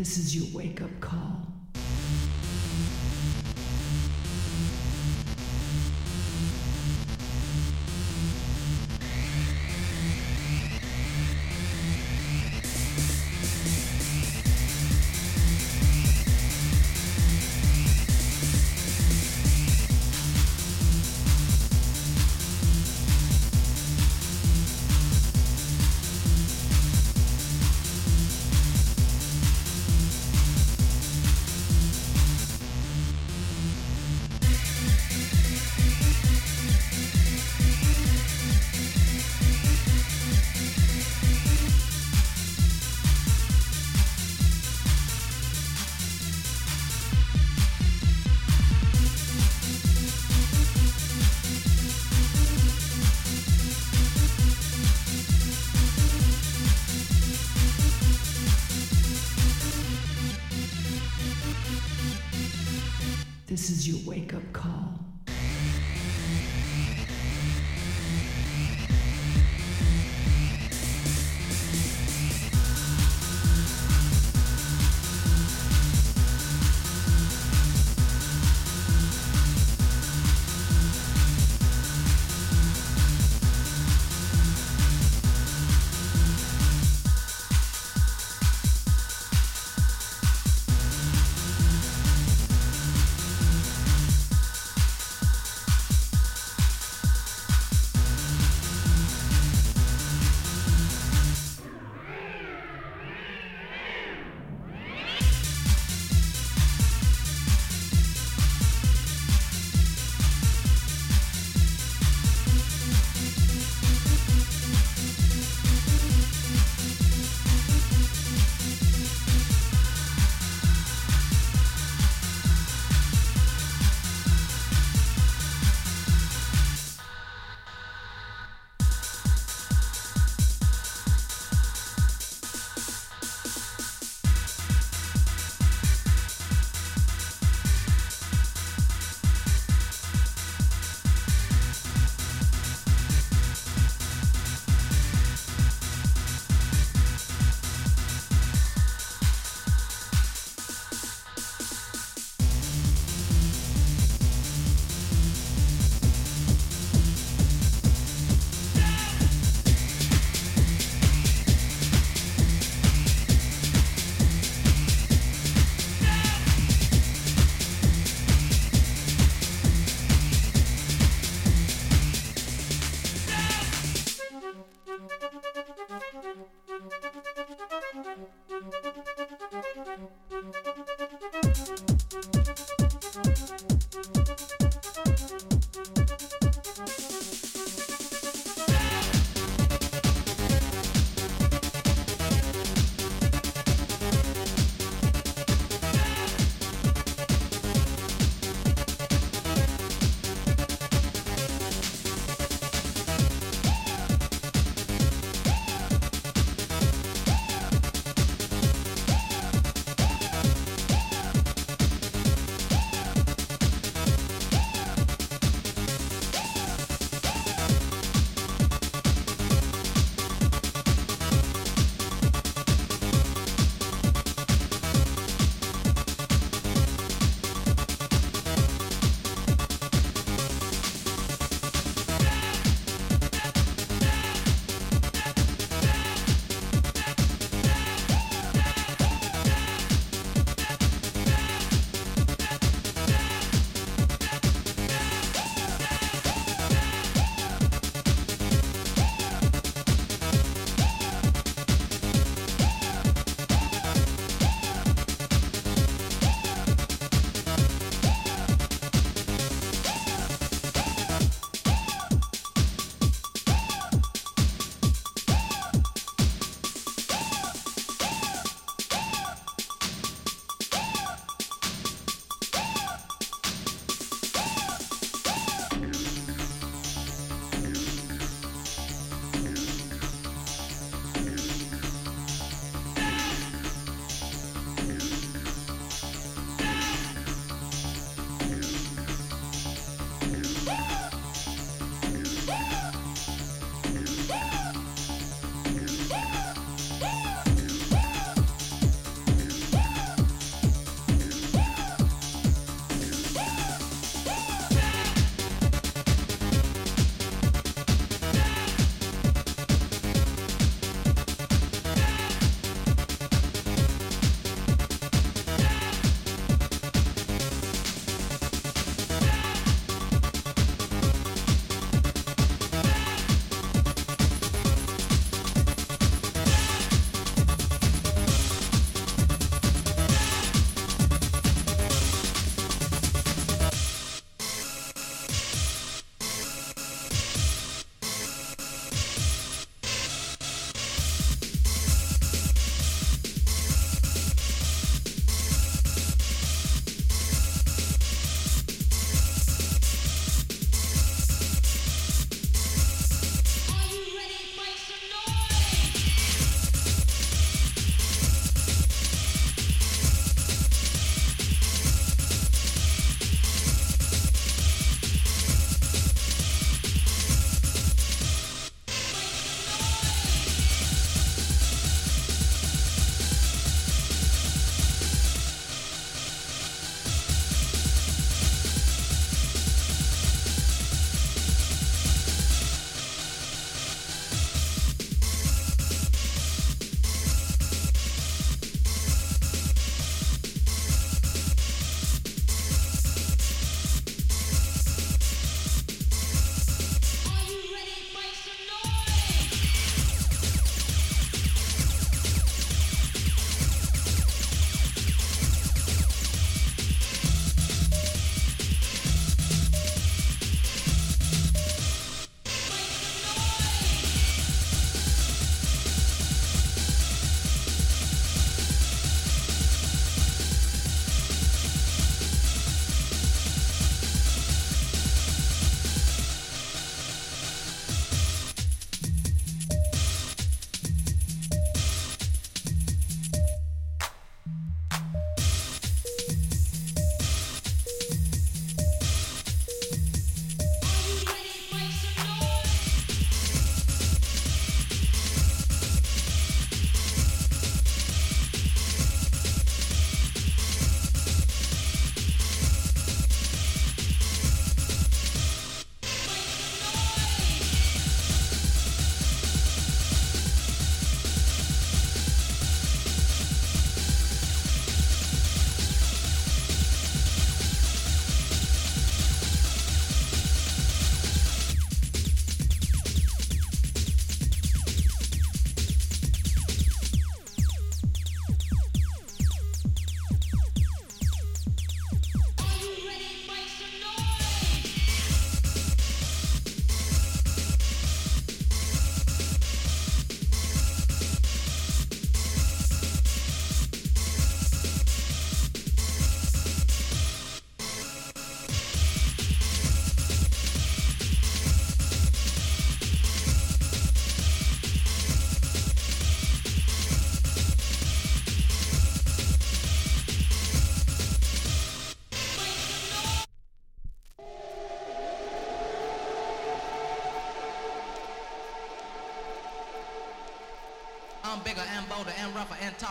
This is your wake up call. This is your wake up call.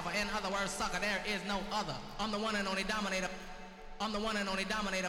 In other words, sucker, there is no other. I'm the one and only dominator. I'm the one and only dominator.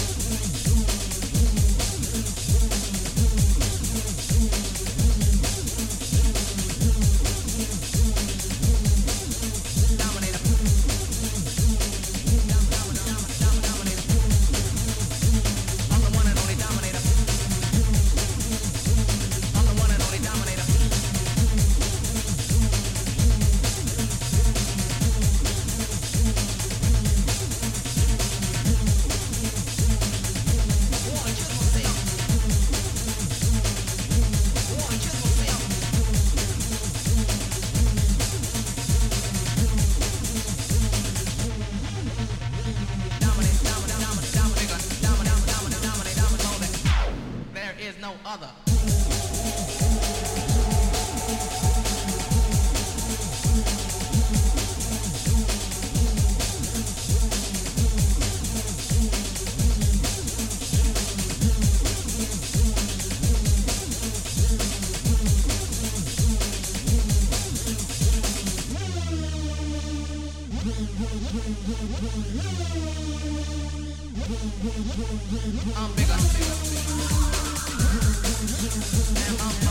I'm bigger. And I'm